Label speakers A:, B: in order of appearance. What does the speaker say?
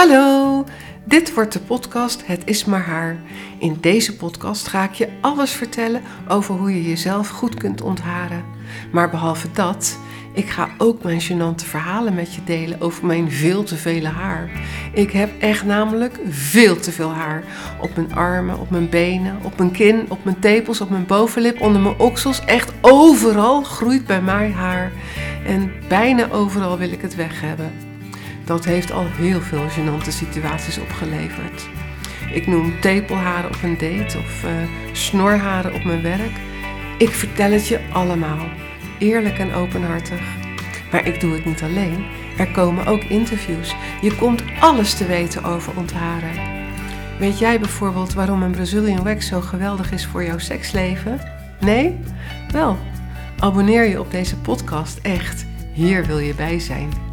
A: Hallo, dit wordt de podcast Het is maar haar. In deze podcast ga ik je alles vertellen over hoe je jezelf goed kunt ontharen. Maar behalve dat, ik ga ook mijn gênante verhalen met je delen over mijn veel te vele haar. Ik heb echt namelijk veel te veel haar. Op mijn armen, op mijn benen, op mijn kin, op mijn tepels, op mijn bovenlip, onder mijn oksels. Echt overal groeit bij mij haar. En bijna overal wil ik het weg hebben. Dat heeft al heel veel gênante situaties opgeleverd. Ik noem tepelharen op een date of uh, snorharen op mijn werk. Ik vertel het je allemaal, eerlijk en openhartig. Maar ik doe het niet alleen. Er komen ook interviews. Je komt alles te weten over ontharen. Weet jij bijvoorbeeld waarom een Brazilian wax zo geweldig is voor jouw seksleven? Nee? Wel, abonneer je op deze podcast echt. Hier wil je bij zijn.